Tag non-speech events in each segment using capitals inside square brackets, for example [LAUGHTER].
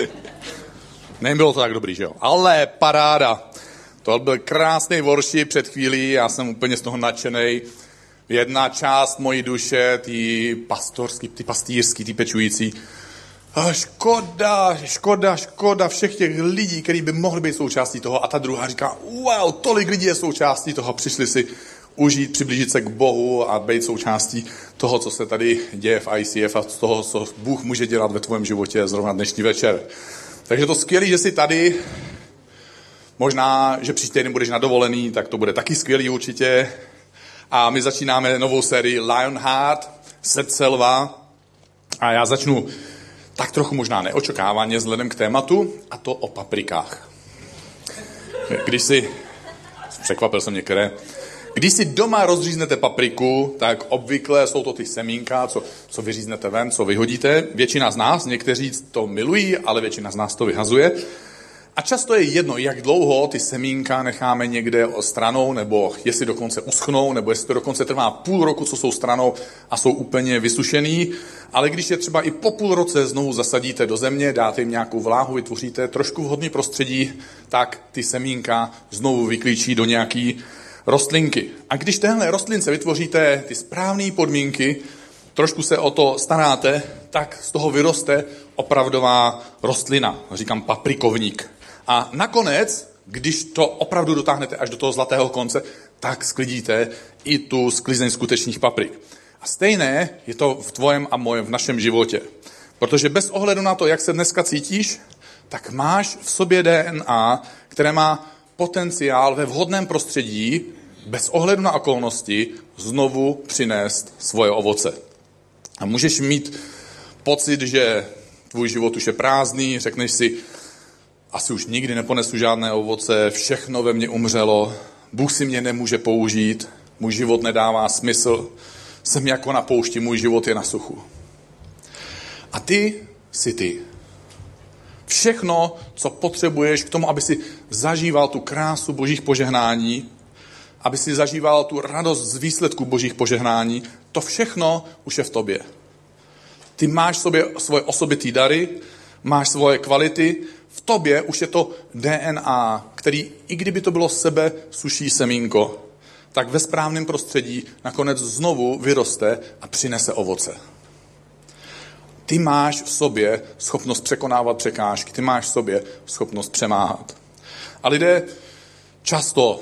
[LAUGHS] Nebylo to tak dobrý, že jo? Ale paráda. To byl krásný worship před chvílí, já jsem úplně z toho nadšený. Jedna část mojí duše, ty pastorský, ty pastýřský, ty pečující, a škoda, škoda, škoda všech těch lidí, kteří by mohli být součástí toho. A ta druhá říká, wow, tolik lidí je součástí toho, přišli si užít, přiblížit se k Bohu a být součástí toho, co se tady děje v ICF a z toho, co Bůh může dělat ve tvém životě zrovna dnešní večer. Takže to skvělé, že jsi tady. Možná, že příští týden budeš na dovolený, tak to bude taky skvělý určitě. A my začínáme novou sérii Lionheart, Srdce lva. A já začnu tak trochu možná neočekávaně vzhledem k tématu, a to o paprikách. Když si, překvapil jsem některé, když si doma rozříznete papriku, tak obvykle jsou to ty semínka, co, co vyříznete ven, co vyhodíte. Většina z nás, někteří to milují, ale většina z nás to vyhazuje. A často je jedno, jak dlouho ty semínka necháme někde stranou, nebo jestli dokonce uschnou, nebo jestli to dokonce trvá půl roku, co jsou stranou a jsou úplně vysušený. Ale když je třeba i po půl roce znovu zasadíte do země, dáte jim nějakou vláhu, vytvoříte trošku vhodný prostředí, tak ty semínka znovu vyklíčí do nějaký rostlinky. A když téhle rostlince vytvoříte ty správné podmínky, trošku se o to staráte, tak z toho vyroste opravdová rostlina. Říkám paprikovník. A nakonec, když to opravdu dotáhnete až do toho zlatého konce, tak sklidíte i tu sklizeň skutečných paprik. A stejné je to v tvojem a mojem, v našem životě. Protože bez ohledu na to, jak se dneska cítíš, tak máš v sobě DNA, které má potenciál ve vhodném prostředí, bez ohledu na okolnosti, znovu přinést svoje ovoce. A můžeš mít pocit, že tvůj život už je prázdný, řekneš si, asi už nikdy neponesu žádné ovoce, všechno ve mně umřelo, Bůh si mě nemůže použít, můj život nedává smysl, jsem jako na poušti, můj život je na suchu. A ty jsi ty. Všechno, co potřebuješ k tomu, aby si zažíval tu krásu božích požehnání, aby si zažíval tu radost z výsledku božích požehnání, to všechno už je v tobě. Ty máš v sobě svoje osobitý dary, máš svoje kvality, v tobě už je to DNA, který, i kdyby to bylo sebe suší semínko, tak ve správném prostředí nakonec znovu vyroste a přinese ovoce. Ty máš v sobě schopnost překonávat překážky, ty máš v sobě schopnost přemáhat. A lidé často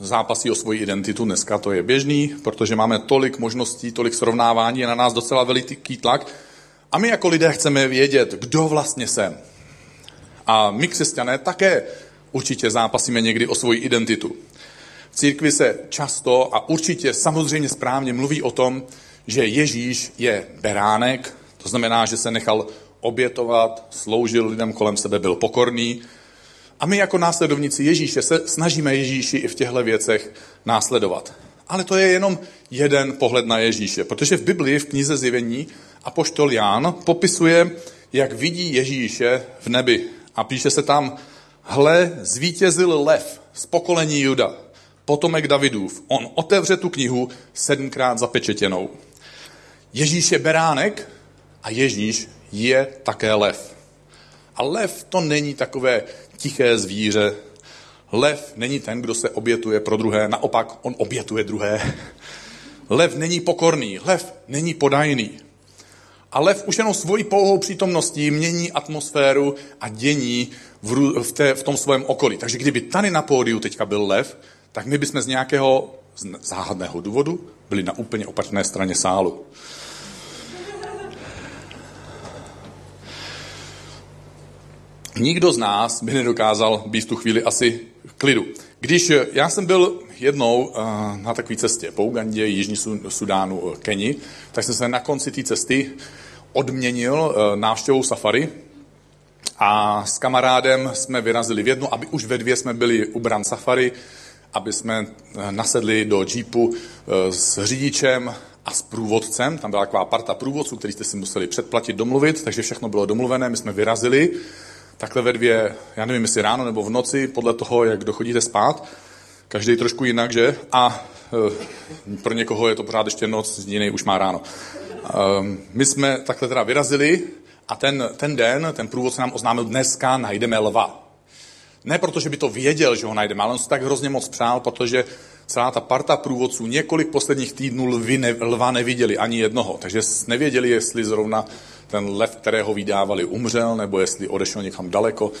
zápasí o svoji identitu, dneska to je běžný, protože máme tolik možností, tolik srovnávání, je na nás docela veliký tlak. A my jako lidé chceme vědět, kdo vlastně jsem. A my křesťané také určitě zápasíme někdy o svoji identitu. V církvi se často a určitě samozřejmě správně mluví o tom, že Ježíš je beránek, to znamená, že se nechal obětovat, sloužil lidem kolem sebe, byl pokorný. A my jako následovníci Ježíše se snažíme Ježíši i v těchto věcech následovat. Ale to je jenom jeden pohled na Ježíše, protože v Biblii, v knize Zjevení, apoštol Ján popisuje, jak vidí Ježíše v nebi. A píše se tam, hle, zvítězil lev z pokolení Juda, potomek Davidův. On otevře tu knihu sedmkrát zapečetěnou. Ježíš je beránek a Ježíš je také lev. A lev to není takové tiché zvíře. Lev není ten, kdo se obětuje pro druhé, naopak on obětuje druhé. Lev není pokorný, lev není podajný. A lev už jenom svojí pouhou přítomností mění atmosféru a dění v, v, té, v tom svém okolí. Takže kdyby tady na pódiu teďka byl lev, tak my bychom z nějakého záhadného důvodu byli na úplně opačné straně sálu. Nikdo z nás by nedokázal být tu chvíli asi klidu. Když já jsem byl jednou na takové cestě po Ugandě, Jižní Sudánu, Keni, tak jsem se na konci té cesty odměnil návštěvou safari a s kamarádem jsme vyrazili v jednu, aby už ve dvě jsme byli u Bran Safari, aby jsme nasedli do jeepu s řidičem a s průvodcem. Tam byla taková parta průvodců, který jste si museli předplatit, domluvit, takže všechno bylo domluvené, my jsme vyrazili takhle ve dvě, já nevím, jestli ráno nebo v noci, podle toho, jak dochodíte spát. Každý trošku jinak, že? A e, pro někoho je to pořád ještě noc, jiný už má ráno. E, my jsme takhle teda vyrazili A ten, ten den, ten průvodce nám oznámil, dneska najdeme lva. Ne proto, že by to věděl, že ho najdeme, ale on se tak hrozně moc přál, protože celá ta parta průvodců několik posledních týdnů lvy ne, lva neviděli, ani jednoho. Takže nevěděli, jestli zrovna ten lev, kterého vydávali, umřel, nebo jestli odešel někam daleko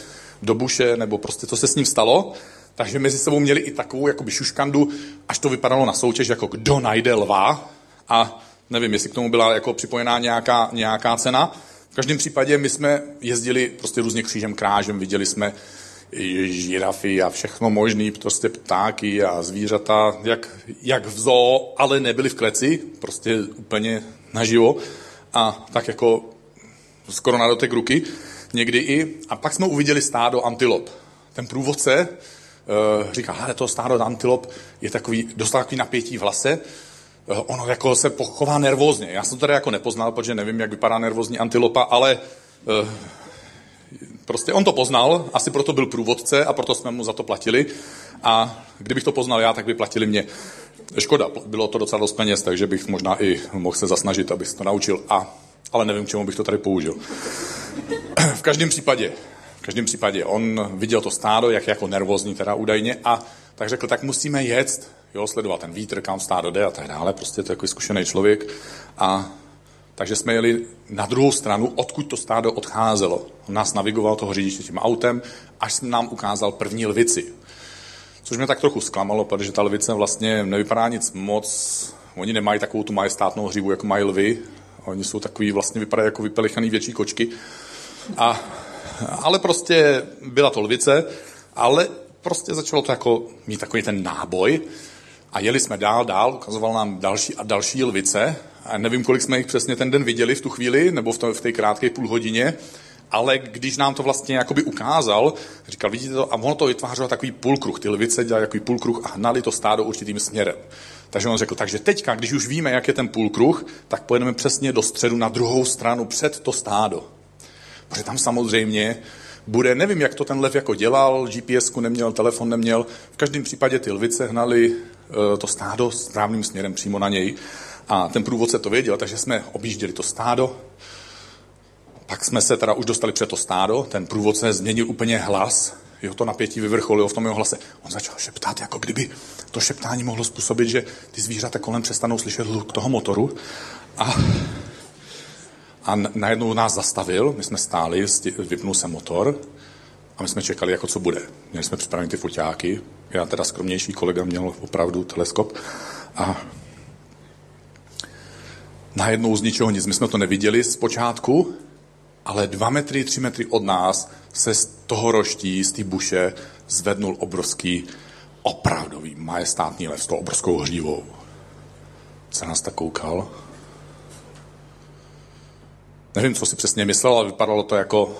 do buše, nebo prostě co se s ním stalo. Takže mezi sebou měli i takovou jakoby šuškandu, až to vypadalo na soutěž, jako kdo najde lva. A nevím, jestli k tomu byla jako připojená nějaká, nějaká cena. V každém případě my jsme jezdili prostě různě křížem krážem, viděli jsme žirafy a všechno možný, prostě ptáky a zvířata, jak, jak v zoo, ale nebyli v kleci, prostě úplně naživo. A tak jako skoro na dotek ruky, někdy i. A pak jsme uviděli stádo antilop. Ten průvodce uh, říká, hele, to stádo antilop je takový, dostal takový napětí v hlase, uh, ono jako se pochová nervózně. Já jsem to tady jako nepoznal, protože nevím, jak vypadá nervózní antilopa, ale uh, prostě on to poznal, asi proto byl průvodce a proto jsme mu za to platili. A kdybych to poznal já, tak by platili mě. Škoda, bylo to docela dost peněz, takže bych možná i mohl se zasnažit, abych se to naučil. A, ale nevím, k čemu bych to tady použil. [CLEARS THROAT] V každém případě, v každém případě, on viděl to stádo, jak jako nervózní teda údajně, a tak řekl, tak musíme jet, jo, sledovat ten vítr, kam stádo jde a tak dále, prostě to je jako zkušený člověk. A takže jsme jeli na druhou stranu, odkud to stádo odcházelo. On nás navigoval toho řidiče tím autem, až nám ukázal první lvici. Což mě tak trochu zklamalo, protože ta lvice vlastně nevypadá nic moc. Oni nemají takovou tu majestátnou hřívu, jako mají lvy. Oni jsou takový, vlastně vypadají jako vypelichaný větší kočky. A, ale prostě byla to lvice, ale prostě začalo to jako mít takový ten náboj. A jeli jsme dál, dál, ukazoval nám další a další lvice. A nevím, kolik jsme jich přesně ten den viděli v tu chvíli, nebo v, to, v té krátké půl hodině, ale když nám to vlastně jakoby ukázal, říkal, vidíte to, a ono to vytvářelo takový půlkruh, ty lvice dělali takový půlkruh a hnali to stádo určitým směrem. Takže on řekl, takže teďka, když už víme, jak je ten půlkruh, tak pojedeme přesně do středu na druhou stranu před to stádo. Protože tam samozřejmě bude, nevím, jak to ten lev jako dělal, gps neměl, telefon neměl, v každém případě ty lvice hnali eh, to stádo správným směrem přímo na něj. A ten průvodce to věděl, takže jsme objížděli to stádo. Pak jsme se teda už dostali před to stádo, ten průvodce změnil úplně hlas, jeho to napětí vyvrcholilo v tom jeho hlase. On začal šeptat, jako kdyby to šeptání mohlo způsobit, že ty zvířata kolem přestanou slyšet hluk toho motoru. A, a najednou nás zastavil, my jsme stáli, vypnul se motor a my jsme čekali, jako co bude. Měli jsme připraveni ty foťáky, já teda skromnější kolega měl opravdu teleskop a najednou z ničeho nic. My jsme to neviděli zpočátku, ale dva metry, tři metry od nás se z toho roští, z té buše, zvednul obrovský, opravdový, majestátní lev s tou obrovskou hřívou. Se nás tak koukal. Nevím, co si přesně myslel, ale vypadalo to jako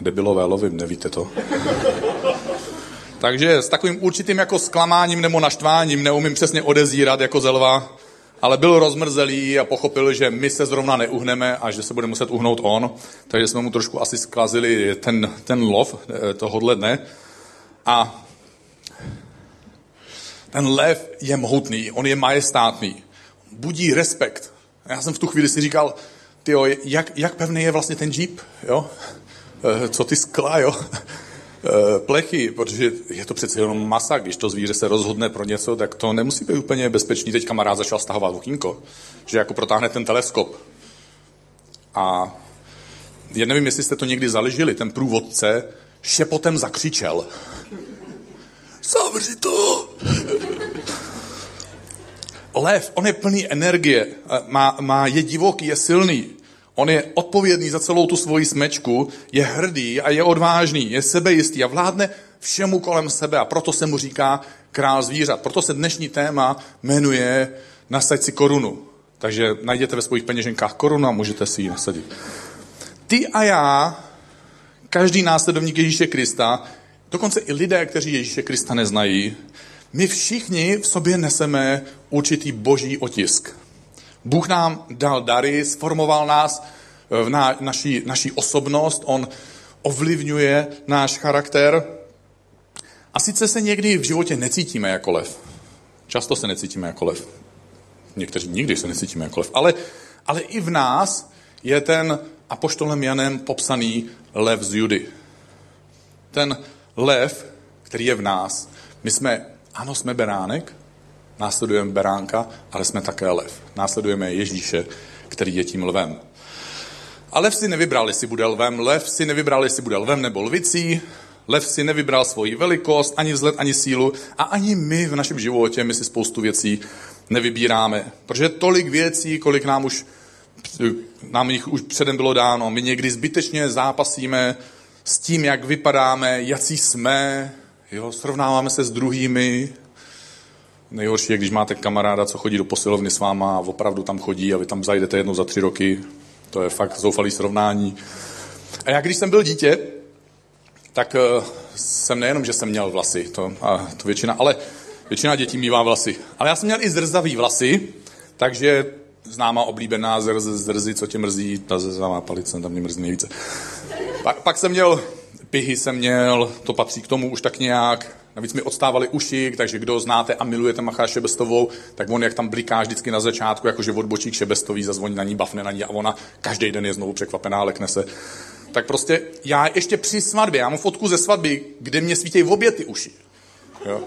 debilové lovím, nevíte to? [LAUGHS] Takže s takovým určitým jako zklamáním nebo naštváním neumím přesně odezírat jako zelva, ale byl rozmrzelý a pochopil, že my se zrovna neuhneme a že se bude muset uhnout on, takže jsme mu trošku asi zkazili ten, ten lov eh, tohohle dne. A ten lev je mohutný, on je majestátný, budí respekt. Já jsem v tu chvíli si říkal, tyjo, jak, jak pevný je vlastně ten jeep, jo? Eh, co ty skla, jo? Eh, plechy, protože je to přece jenom masa, když to zvíře se rozhodne pro něco, tak to nemusí být úplně bezpečný. Teď kamarád začal stahovat okýnko, že jako protáhne ten teleskop. A já nevím, jestli jste to někdy zaležili, ten průvodce šepotem zakřičel. Zavři to! Lev, on je plný energie, má, má, je divoký, je silný. On je odpovědný za celou tu svoji smečku, je hrdý a je odvážný, je sebejistý a vládne všemu kolem sebe a proto se mu říká král zvířat. Proto se dnešní téma jmenuje Nasaď si korunu. Takže najděte ve svých peněženkách korunu a můžete si ji nasadit. Ty a já, každý následovník Ježíše Krista, dokonce i lidé, kteří Ježíše Krista neznají, my všichni v sobě neseme určitý boží otisk. Bůh nám dal dary, sformoval nás eh, v na, naší, naší osobnost, on ovlivňuje náš charakter. A sice se někdy v životě necítíme jako lev. Často se necítíme jako lev. Někteří nikdy se necítíme jako lev. Ale, ale i v nás je ten apoštolem Janem popsaný lev z Judy. Ten lev, který je v nás. My jsme, ano, jsme beránek, následujeme beránka, ale jsme také lev. Následujeme Ježíše, který je tím lvem. A lev si nevybral, jestli bude lvem. Lev si nevybral, jestli bude lvem nebo lvicí. Lev si nevybral svoji velikost, ani vzhled, ani sílu. A ani my v našem životě, my si spoustu věcí nevybíráme. Protože tolik věcí, kolik nám už, nám jich už předem bylo dáno. My někdy zbytečně zápasíme s tím, jak vypadáme, jací jsme, jo, srovnáváme se s druhými. Nejhorší je, když máte kamaráda, co chodí do posilovny s váma a opravdu tam chodí a vy tam zajdete jednou za tři roky. To je fakt zoufalý srovnání. A já, když jsem byl dítě, tak uh, jsem nejenom, že jsem měl vlasy, to, a to většina, ale většina dětí mývá vlasy. Ale já jsem měl i zrzavý vlasy, takže známá oblíbená zrz, zrzy, co tě mrzí, ta zrzavá palice, tam mě mrzí nejvíce. Pak, pak jsem měl, pihy jsem měl, to patří k tomu už tak nějak, Navíc mi odstávali uši, takže kdo znáte a milujete Macha Šebestovou, tak on jak tam bliká vždycky na začátku, jakože odbočík Šebestový, zazvoní na ní, bafne na ní a ona každý den je znovu překvapená, lekne se. Tak prostě já ještě při svatbě, já mám fotku ze svatby, kde mě svítí v obě ty uši. Jo.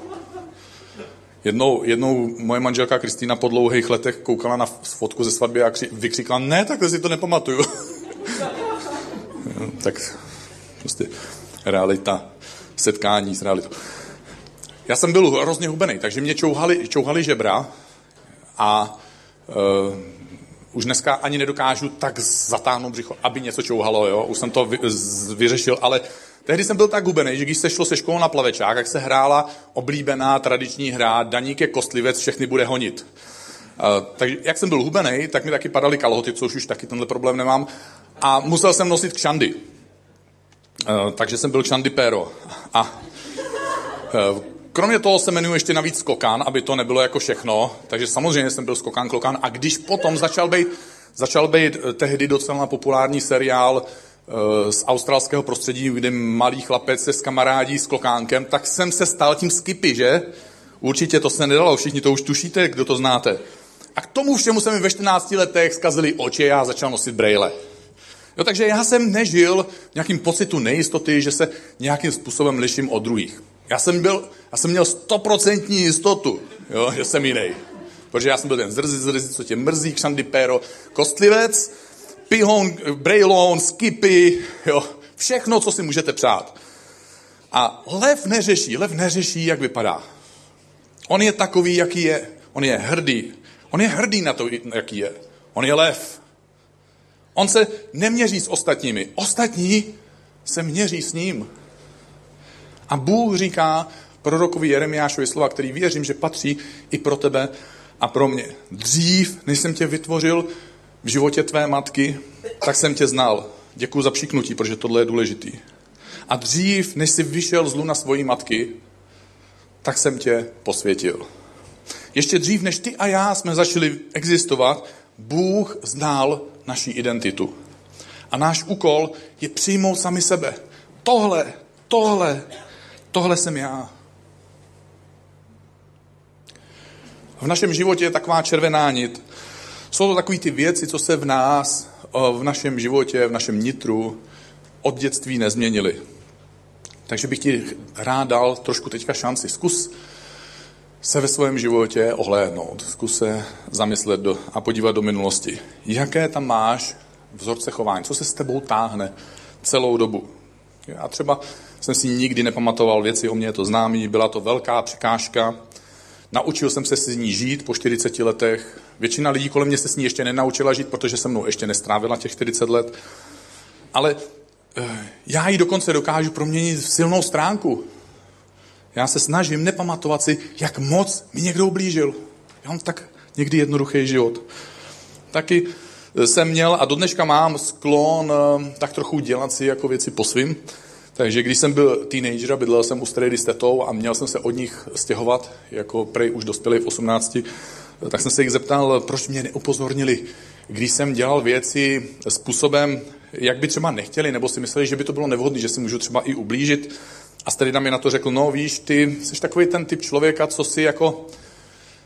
Jednou, jednou moje manželka Kristýna po dlouhých letech koukala na fotku ze svatby a kři, vykřikla, ne, takhle si to nepamatuju. [LAUGHS] tak prostě realita, setkání s realitou. Já jsem byl hrozně hubený, takže mě čouhali, čouhali žebra a uh, už dneska ani nedokážu tak zatáhnout břicho, aby něco čouhalo, jo? už jsem to vy, z, vyřešil, ale tehdy jsem byl tak hubený, že když se šlo se školou na plavečák, jak se hrála oblíbená tradiční hra Daník je kostlivec, všechny bude honit. Uh, takže jak jsem byl hubený, tak mi taky padaly kalhoty, což už taky tenhle problém nemám. A musel jsem nosit kšandy. Uh, takže jsem byl kšandy péro. A uh, Kromě toho se jmenuji ještě navíc Skokán, aby to nebylo jako všechno, takže samozřejmě jsem byl Skokán Klokán a když potom začal být, začal být eh, tehdy docela populární seriál e, z australského prostředí, kde malý chlapec se s kamarádí s Klokánkem, tak jsem se stal tím Skippy, že? Určitě to se nedalo, všichni to už tušíte, kdo to znáte. A k tomu všemu se mi ve 14 letech zkazily oči a začal nosit brejle. Jo, takže já jsem nežil v nějakým pocitu nejistoty, že se nějakým způsobem liším od druhých. Já jsem, byl, já jsem měl stoprocentní jistotu, jo, že jsem jiný. Protože já jsem byl ten zrzy, zrzy, co tě mrzí, kšandipéro, kostlivec, pihon, brejlon, skipy, jo, všechno, co si můžete přát. A lev neřeší, lev neřeší, jak vypadá. On je takový, jaký je. On je hrdý. On je hrdý na to, jaký je. On je lev. On se neměří s ostatními. Ostatní se měří s ním. A Bůh říká prorokovi Jeremiášovi slova, který věřím, že patří i pro tebe a pro mě. Dřív, než jsem tě vytvořil v životě tvé matky, tak jsem tě znal. Děkuji za přiknutí, protože tohle je důležitý. A dřív, než jsi vyšel z luna svojí matky, tak jsem tě posvětil. Ještě dřív, než ty a já jsme začali existovat, Bůh znal naší identitu. A náš úkol je přijmout sami sebe. Tohle, tohle Tohle jsem já. V našem životě je taková červená nit. Jsou to takové ty věci, co se v nás, v našem životě, v našem nitru od dětství nezměnily. Takže bych ti rád dal trošku teďka šanci. Zkus se ve svém životě ohlédnout. Zkus se zamyslet do, a podívat do minulosti. Jaké tam máš vzorce chování? Co se s tebou táhne celou dobu? Já třeba jsem si nikdy nepamatoval věci, o mě je to známý, byla to velká překážka. Naučil jsem se s ní žít po 40 letech. Většina lidí kolem mě se s ní ještě nenaučila žít, protože se mnou ještě nestrávila těch 40 let. Ale eh, já ji dokonce dokážu proměnit v silnou stránku. Já se snažím nepamatovat si, jak moc mi někdo ublížil. Já mám tak někdy jednoduchý život. Taky jsem měl a do dneška mám sklon eh, tak trochu dělat si jako věci po svým. Takže když jsem byl teenager a bydlel jsem u strejdy s tetou a měl jsem se od nich stěhovat, jako prej už dospělý v 18, tak jsem se jich zeptal, proč mě neupozornili, když jsem dělal věci způsobem, jak by třeba nechtěli, nebo si mysleli, že by to bylo nevhodné, že si můžu třeba i ublížit. A strejda mi na to řekl, no víš, ty jsi takový ten typ člověka, co si jako,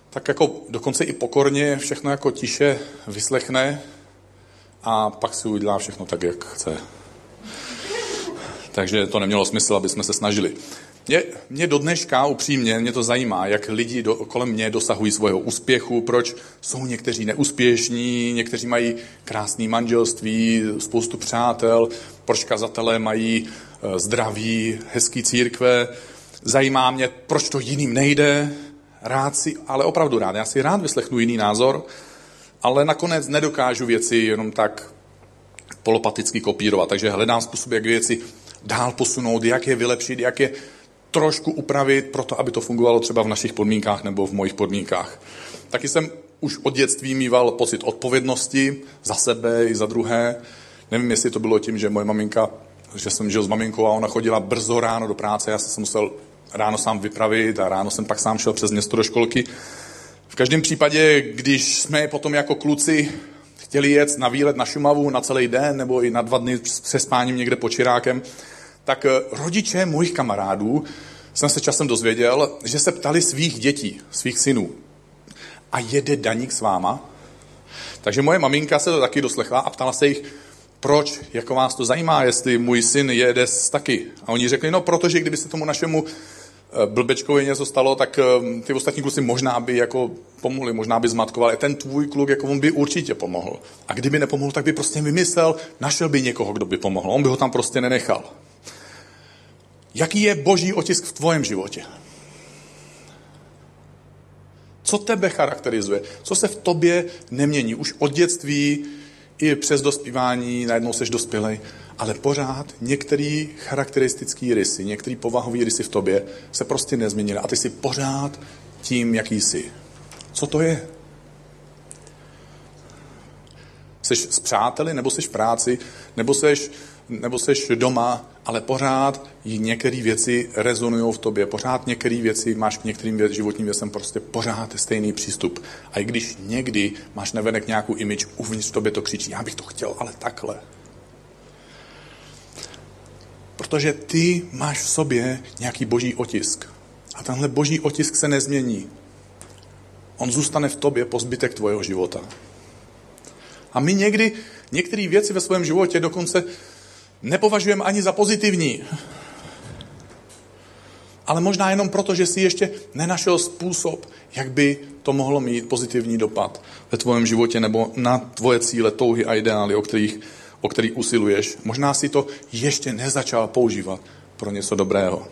tak jako dokonce i pokorně všechno jako tiše vyslechne, a pak si udělá všechno tak, jak chce. Takže to nemělo smysl, aby jsme se snažili. Mě, mě do dneška upřímně mě to zajímá, jak lidi do, kolem mě dosahují svého úspěchu, proč jsou někteří neúspěšní, někteří mají krásné manželství, spoustu přátel, proč kazatelé mají e, zdraví, hezký církve. Zajímá mě, proč to jiným nejde. Rád si, ale opravdu rád, já si rád vyslechnu jiný názor, ale nakonec nedokážu věci jenom tak polopaticky kopírovat. Takže hledám způsob, jak věci dál posunout, jak je vylepšit, jak je trošku upravit pro to, aby to fungovalo třeba v našich podmínkách nebo v mojich podmínkách. Taky jsem už od dětství mýval pocit odpovědnosti za sebe i za druhé. Nevím, jestli to bylo tím, že moje maminka, že jsem žil s maminkou a ona chodila brzo ráno do práce, já jsem se musel ráno sám vypravit a ráno jsem pak sám šel přes město do školky. V každém případě, když jsme potom jako kluci chtěli jet na výlet na Šumavu na celý den nebo i na dva dny s přespáním někde pod Čirákem, tak eh, rodiče mojich kamarádů jsem se časem dozvěděl, že se ptali svých dětí, svých synů. A jede Daník s váma? Takže moje maminka se to taky doslechla a ptala se jich, proč, jako vás to zajímá, jestli můj syn jede s taky. A oni řekli, no protože kdyby se tomu našemu eh, blbečkovi něco stalo, tak eh, ty ostatní kluci možná by jako pomohli, možná by zmatkovali. Ten tvůj kluk, jako on by určitě pomohl. A kdyby nepomohl, tak by prostě vymyslel, našel by někoho, kdo by pomohl. On by ho tam prostě nenechal. Jaký je boží otisk v tvém životě? Co tebe charakterizuje? Co se v tobě nemění? Už od dětství i přes dospívání, najednou seš dospělej, ale pořád některý charakteristický rysy, některý povahový rysy v tobě se prostě nezměnily a ty jsi pořád tím, jaký jsi. Co to je? Jsi s přáteli, nebo jsi v práci, nebo jsi, nebo jsi doma, ale pořád některé věci rezonují v tobě, pořád některé věci máš k některým věc, životním věcem prostě pořád stejný přístup. A i když někdy máš nevenek nějakou image, uvnitř tobě to křičí, já bych to chtěl, ale takhle. Protože ty máš v sobě nějaký boží otisk. A tenhle boží otisk se nezmění. On zůstane v tobě po zbytek tvojeho života. A my někdy některé věci ve svém životě dokonce nepovažujeme ani za pozitivní. Ale možná jenom proto, že si ještě nenašel způsob, jak by to mohlo mít pozitivní dopad ve tvém životě nebo na tvoje cíle, touhy a ideály, o kterých, o kterých usiluješ. Možná si to ještě nezačal používat pro něco dobrého.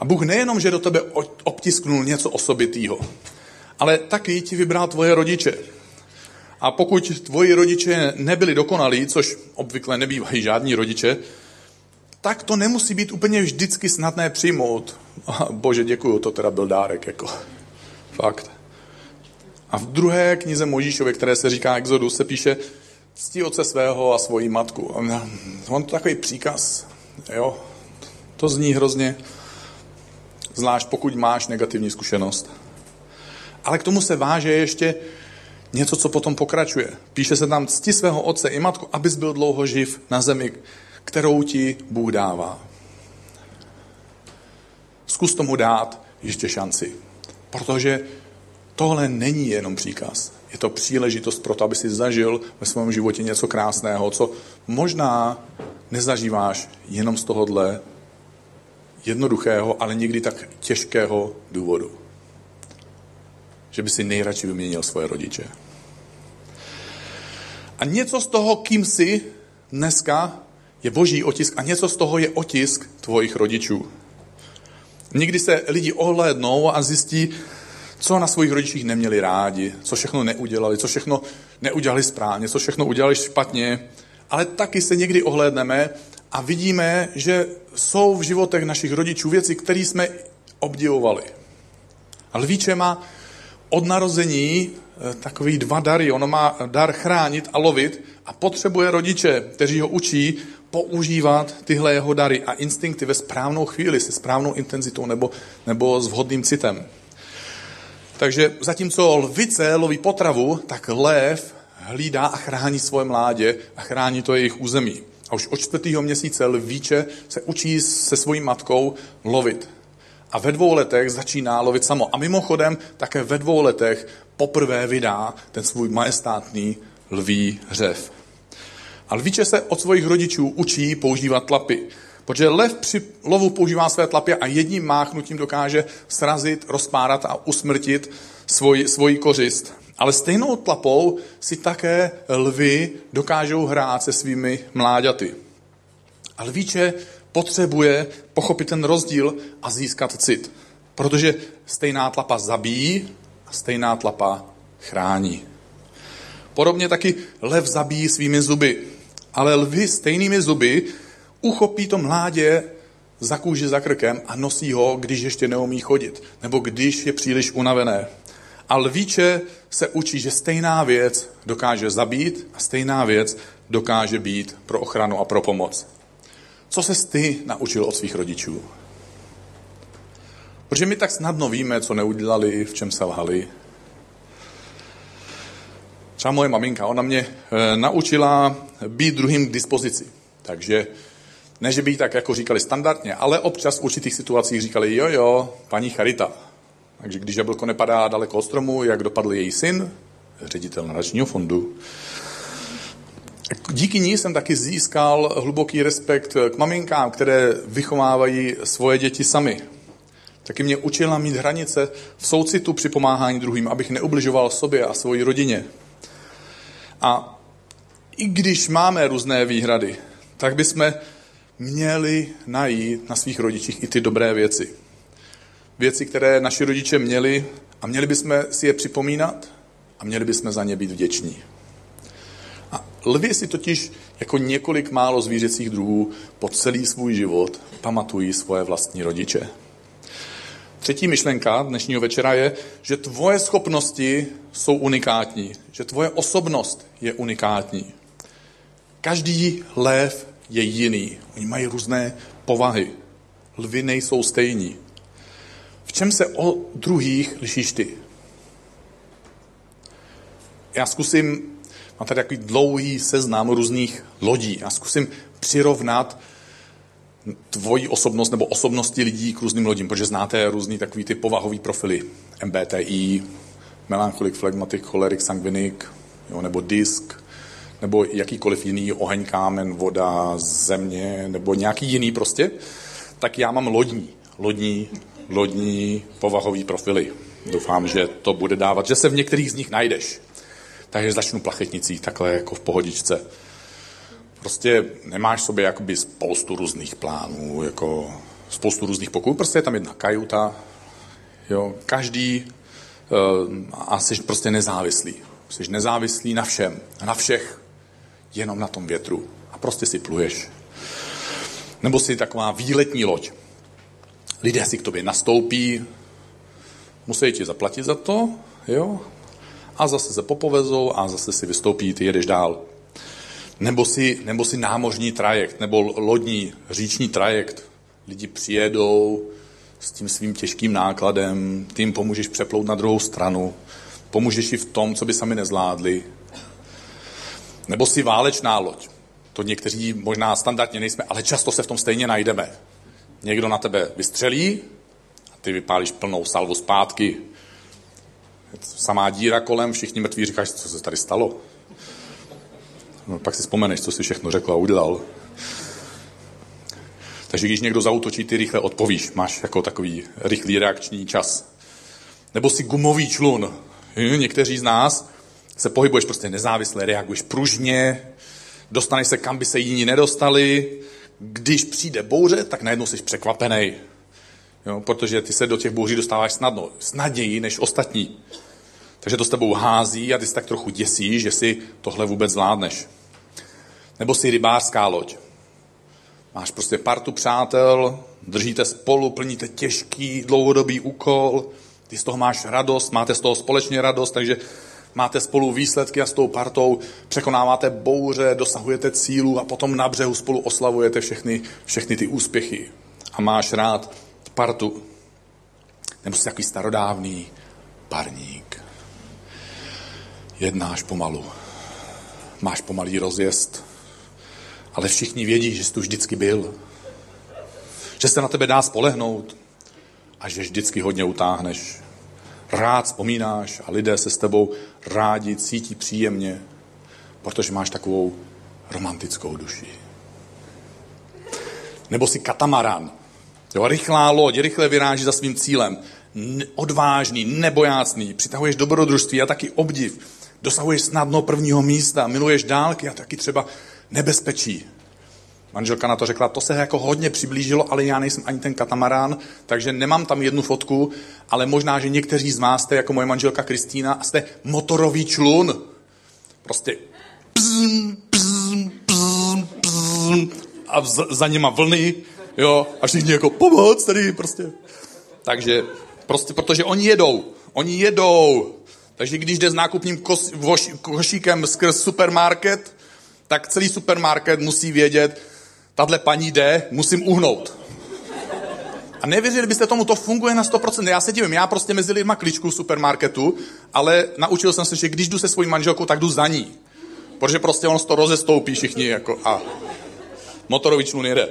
A Bůh nejenom, že do tebe obtisknul něco osobitého, ale taky ti vybral tvoje rodiče. A pokud tvoji rodiče nebyli dokonalí, což obvykle nebývají žádní rodiče, tak to nemusí být úplně vždycky snadné přijmout. Bože, děkuju, to teda byl dárek, jako. Fakt. A v druhé knize Možíšově, které se říká Exodus, se píše ctí oce svého a svoji matku. On to takový příkaz, jo. To zní hrozně, zvlášť pokud máš negativní zkušenost. Ale k tomu se váže ještě něco, co potom pokračuje. Píše se tam cti svého otce i matku, abys byl dlouho živ na zemi, kterou ti Bůh dává. Zkus tomu dát ještě šanci. Protože tohle není jenom příkaz. Je to příležitost pro to, aby si zažil ve svém životě něco krásného, co možná nezažíváš jenom z tohohle jednoduchého, ale někdy tak těžkého důvodu že by si nejradši vyměnil svoje rodiče. A něco z toho, kým jsi dneska, je boží otisk a něco z toho je otisk tvojich rodičů. Někdy se lidi ohlédnou a zjistí, co na svých rodičích neměli rádi, co všechno neudělali, co všechno neudělali správně, co všechno udělali špatně, ale taky se někdy ohlédneme a vidíme, že jsou v životech našich rodičů věci, které jsme obdivovali. A lvíče má od narození takový dva dary. Ono má dar chránit a lovit a potřebuje rodiče, kteří ho učí používat tyhle jeho dary a instinkty ve správnou chvíli, se správnou intenzitou nebo, nebo s vhodným citem. Takže zatímco lvice loví potravu, tak lev hlídá a chrání svoje mládě a chrání to jejich území. A už od čtvrtého měsíce lvíče se učí se svojí matkou lovit a ve dvou letech začíná lovit samo. A mimochodem také ve dvou letech poprvé vydá ten svůj majestátný lví hřev. A lvíče se od svých rodičů učí používat tlapy. Protože lev při lovu používá své tlapy a jedním máchnutím dokáže srazit, rozpárat a usmrtit svoj, svoji kořist. Ale stejnou tlapou si také lvy dokážou hrát se svými mláďaty. A lvíče potřebuje pochopit ten rozdíl a získat cit. Protože stejná tlapa zabíjí stejná tlapa chrání. Podobně taky lev zabíjí svými zuby. Ale lvy stejnými zuby uchopí to mládě za kůži, za krkem a nosí ho, když ještě neumí chodit, nebo když je příliš unavené. A lvíče se učí, že stejná věc dokáže zabít a stejná věc dokáže být pro ochranu a pro pomoc. Co se ty naučil od svých rodičů? Protože my tak snadno víme, co neudělali, v čem se lhali. Třeba moje maminka, ona mě e, naučila být druhým k dispozici. Takže ne, že by jí tak jako říkali standardně, ale občas v určitých situacích říkali, jo, jo, paní Charita. Takže když jablko nepadá daleko od stromu, jak dopadl její syn, ředitel nadačního fondu, Díky ní jsem taky získal hluboký respekt k maminkám, které vychovávají svoje děti sami. Taky mě učila mít hranice v soucitu při pomáhání druhým, abych neubližoval sobě a svoji rodině. A i když máme různé výhrady, tak bychom měli najít na svých rodičích i ty dobré věci. Věci, které naši rodiče měli a měli bychom si je připomínat a měli bychom za ně být vděční. A lvy si totiž jako několik málo zvířecích druhů po celý svůj život pamatují svoje vlastní rodiče. Třetí myšlenka dnešního večera je, že tvoje schopnosti jsou unikátní, že tvoje osobnost je unikátní. Každý lev je jiný. Oni mají různé povahy. Lvy nejsou stejní. V čem se o druhých lišíš ty? Já zkusím, mám tady takový dlouhý seznam různých lodí. Já zkusím přirovnat tvoji osobnost nebo osobnosti lidí k různým lodím, protože znáte různý takový ty povahový profily. MBTI, melancholik, flegmatik, cholerik, sangvinik, jo, nebo disk, nebo jakýkoliv jiný oheň, kámen, voda, země, nebo nějaký jiný prostě, tak já mám lodní, lodní, lodní povahový profily. Doufám, že to bude dávat, že se v některých z nich najdeš. Takže začnu plachetnicí, takhle jako v pohodičce. Prostě nemáš v sobě jakoby spoustu různých plánů, jako spoustu různých pokojů, prostě je tam jedna kajuta, jo, každý uh, a jsi prostě nezávislý. Jsi nezávislý na všem, na všech jenom na tom větru a prostě si pluješ. Nebo si taková výletní loď. Lidé si k tobě nastoupí, musí ti zaplatit za to, jo, a zase se popovezou a zase si vystoupí, ty jedeš dál. Nebo si, nebo si námořní trajekt, nebo lodní, říční trajekt. Lidi přijedou s tím svým těžkým nákladem, ty jim pomůžeš přeplout na druhou stranu, pomůžeš ji v tom, co by sami nezvládli, nebo si válečná loď. To někteří možná standardně nejsme, ale často se v tom stejně najdeme. Někdo na tebe vystřelí a ty vypálíš plnou salvu zpátky. Samá díra kolem, všichni mrtví říkáš, co se tady stalo. No, pak si vzpomeneš, co si všechno řekl a udělal. Takže když někdo zautočí, ty rychle odpovíš. Máš jako takový rychlý reakční čas. Nebo si gumový člun. Někteří z nás se pohybuješ prostě nezávisle, reaguješ pružně, dostaneš se kam by se jiní nedostali. Když přijde bouře, tak najednou jsi překvapený. Jo, protože ty se do těch bouří dostáváš snadno, snadněji než ostatní. Takže to s tebou hází a ty se tak trochu děsíš, že si tohle vůbec zvládneš. Nebo si rybářská loď. Máš prostě partu přátel, držíte spolu, plníte těžký dlouhodobý úkol, ty z toho máš radost, máte z toho společně radost, takže máte spolu výsledky a s tou partou překonáváte bouře, dosahujete cílu a potom na břehu spolu oslavujete všechny, všechny ty úspěchy. A máš rád partu. Nebo jsi takový starodávný parník. Jednáš pomalu. Máš pomalý rozjezd. Ale všichni vědí, že jsi tu vždycky byl. Že se na tebe dá spolehnout a že vždycky hodně utáhneš rád vzpomínáš a lidé se s tebou rádi cítí příjemně, protože máš takovou romantickou duši. Nebo si katamaran. Jo, rychlá loď, rychle vyráží za svým cílem. Odvážný, nebojácný, přitahuješ dobrodružství a taky obdiv. Dosahuješ snadno prvního místa, miluješ dálky a taky třeba nebezpečí. Manželka na to řekla, to se jako hodně přiblížilo, ale já nejsem ani ten katamarán, takže nemám tam jednu fotku, ale možná, že někteří z vás jste jako moje manželka Kristýna a jste motorový člun. Prostě pzm, pzm, pzm, pzm, a vz, za něma vlny, jo, a všichni jako pomoc tady prostě. Takže prostě, protože oni jedou, oni jedou. Takže když jde s nákupním kos, voš, košíkem skrz supermarket, tak celý supermarket musí vědět, tahle paní jde, musím uhnout. A nevěřili byste tomu, to funguje na 100%. Já se divím, já prostě mezi lidma kličku v supermarketu, ale naučil jsem se, že když jdu se svojí manželkou, tak jdu za ní. Protože prostě on to rozestoupí všichni jako a motorový člun jede.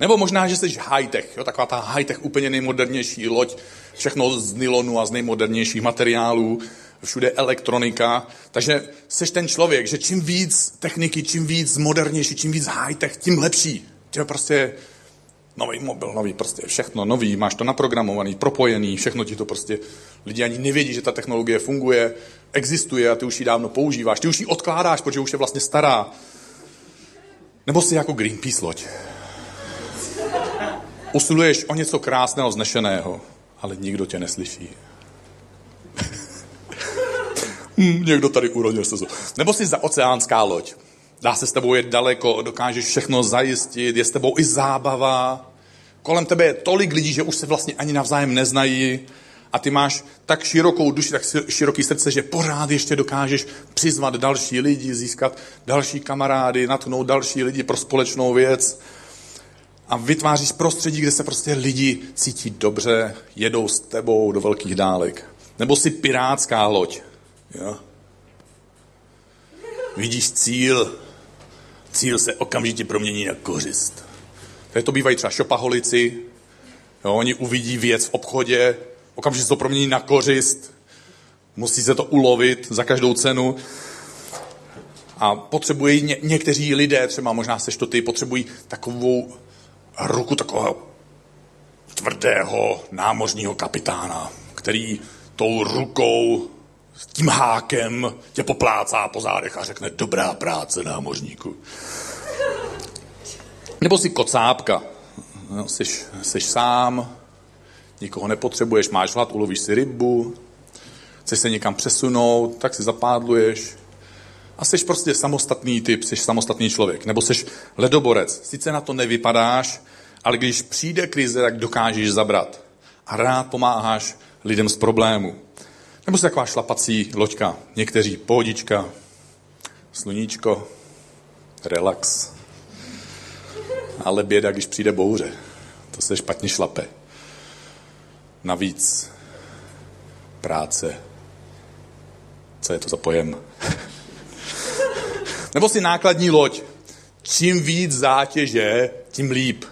Nebo možná, že jsi high-tech, jo, taková ta high-tech úplně nejmodernější loď, všechno z nylonu a z nejmodernějších materiálů, všude elektronika. Takže jsi ten člověk, že čím víc techniky, čím víc modernější, čím víc high-tech, tím lepší. Tím prostě nový mobil, nový prostě všechno nový, máš to naprogramovaný, propojený, všechno ti to prostě, lidi ani nevědí, že ta technologie funguje, existuje a ty už ji dávno používáš. Ty už ji odkládáš, protože už je vlastně stará. Nebo si jako Greenpeace loď. Usiluješ o něco krásného, znešeného, ale nikdo tě neslyší. hm, někdo tady urodil se. Nebo jsi za oceánská loď. Dá se s tebou jet daleko, dokážeš všechno zajistit, je s tebou i zábava. Kolem tebe je tolik lidí, že už se vlastně ani navzájem neznají a ty máš tak širokou duši, tak široký srdce, že pořád ještě dokážeš přizvat další lidi, získat další kamarády, natchnout další lidi pro společnou věc a vytváříš prostředí, kde se prostě lidi cítí dobře, jedou s tebou do velkých dálek. Nebo si pirátská loď. Jo? Vidíš cíl, cíl se okamžitě promění na kořist. Tady to bývají třeba šopaholici, jo, oni uvidí věc v obchodě, okamžitě se to promění na kořist, musí se to ulovit za každou cenu. A potřebují ně, někteří lidé, třeba možná seš to ty, potřebují takovou ruku takového tvrdého námořního kapitána, který tou rukou s tím hákem tě poplácá po zádech a řekne dobrá práce námořníku. Nebo si kocápka. No, jsi, jsi sám, nikoho nepotřebuješ, máš hlad, ulovíš si rybu, chceš se někam přesunout, tak si zapádluješ. A jsi prostě samostatný typ, jsi samostatný člověk. Nebo jsi ledoborec. Sice na to nevypadáš, ale když přijde krize, tak dokážeš zabrat. A rád pomáháš lidem z problému. Nebo jsi taková šlapací loďka. Někteří pohodička, sluníčko, relax. Ale běda, když přijde bouře. To se špatně šlape. Navíc práce. Co je to za pojem? [LAUGHS] Nebo si nákladní loď. Čím víc zátěže, tím líp.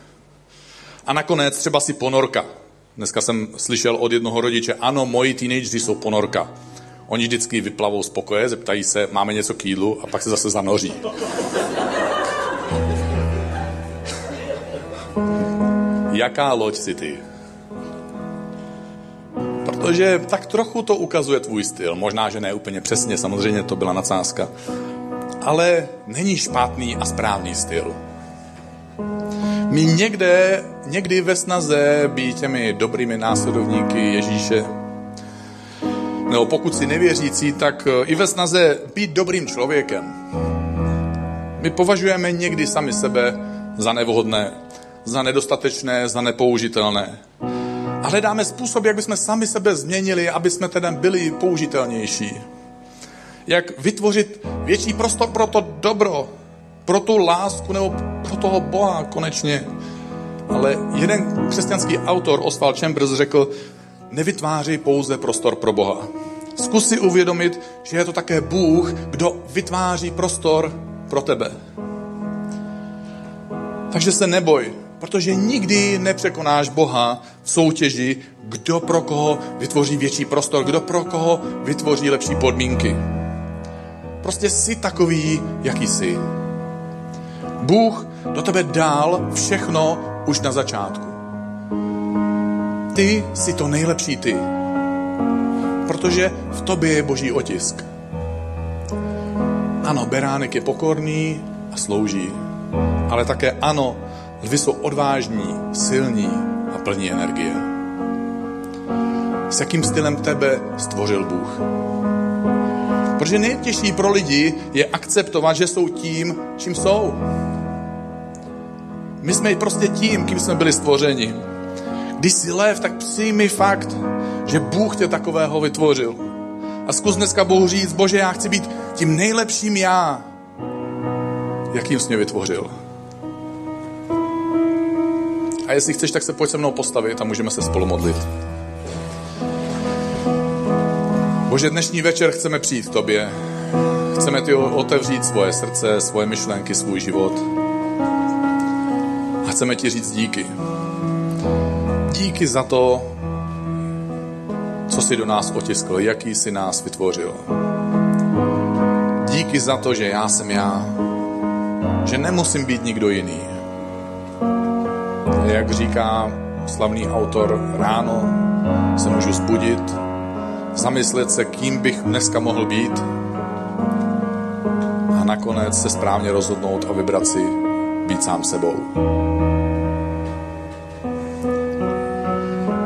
A nakonec třeba si ponorka. Dneska jsem slyšel od jednoho rodiče, ano, moji teenageři jsou ponorka. Oni vždycky vyplavou z pokoje, zeptají se, máme něco k jídlu a pak se zase zanoří. Jaká loď si ty? Protože tak trochu to ukazuje tvůj styl. Možná, že ne úplně přesně, samozřejmě to byla nadsázka. Ale není špatný a správný styl. My někde, někdy ve snaze být těmi dobrými následovníky Ježíše, nebo pokud si nevěřící, tak i ve snaze být dobrým člověkem. My považujeme někdy sami sebe za nevhodné, za nedostatečné, za nepoužitelné. A hledáme způsob, jak bychom sami sebe změnili, aby jsme tedy byli použitelnější. Jak vytvořit větší prostor pro to dobro, pro tu lásku nebo pro toho Boha konečně. Ale jeden křesťanský autor, Oswald Chambers, řekl, nevytváří pouze prostor pro Boha. Zkus si uvědomit, že je to také Bůh, kdo vytváří prostor pro tebe. Takže se neboj, protože nikdy nepřekonáš Boha v soutěži, kdo pro koho vytvoří větší prostor, kdo pro koho vytvoří lepší podmínky. Prostě jsi takový, jaký jsi. Bůh do tebe dal všechno už na začátku. Ty jsi to nejlepší ty, protože v tobě je boží otisk. Ano, beránek je pokorný a slouží, ale také ano, lvy jsou odvážní, silní a plní energie. S jakým stylem tebe stvořil Bůh? Protože nejtěžší pro lidi je akceptovat, že jsou tím, čím jsou. My jsme prostě tím, kým jsme byli stvořeni. Když jsi lev, tak přijmi fakt, že Bůh tě takového vytvořil. A zkus dneska Bohu říct, bože, já chci být tím nejlepším já, jakým jsi mě vytvořil. A jestli chceš, tak se pojď se mnou postavit a můžeme se spolu modlit. Bože, dnešní večer chceme přijít k tobě. Chceme ti otevřít svoje srdce, svoje myšlenky, svůj život. A chceme ti říct díky. Díky za to, co jsi do nás otiskl, jaký jsi nás vytvořil. Díky za to, že já jsem já, že nemusím být nikdo jiný. Jak říká slavný autor, ráno se můžu zbudit, zamyslet se, kým bych dneska mohl být a nakonec se správně rozhodnout a vybrat si být sám sebou.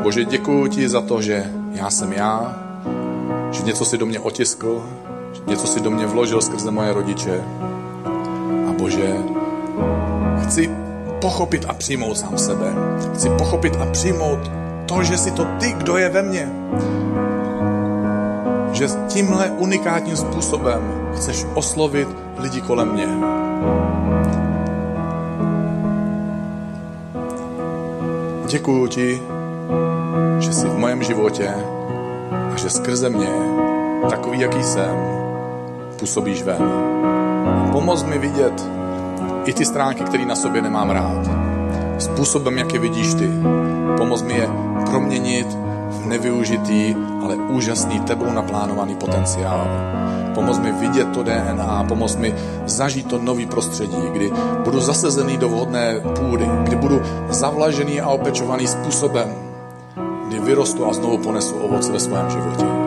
Bože, děkuji ti za to, že já jsem já, že něco si do mě otiskl, že něco si do mě vložil skrze moje rodiče. A Bože, chci pochopit a přijmout sám sebe. Chci pochopit a přijmout to, že jsi to ty, kdo je ve mně. Že tímhle unikátním způsobem chceš oslovit lidi kolem mě. Děkuju ti, že jsi v mém životě a že skrze mě, takový, jaký jsem, působíš ven. Pomoz mi vidět i ty stránky, které na sobě nemám rád. Způsobem, jak je vidíš ty. Pomoz mi je proměnit v nevyužitý, ale úžasný tebou naplánovaný potenciál. Pomoz mi vidět to DNA, pomoz mi zažít to nový prostředí, kdy budu zasezený do vhodné půdy, kdy budu zavlažený a opečovaný způsobem, kdy vyrostu a znovu ponesu ovoce ve svém životě.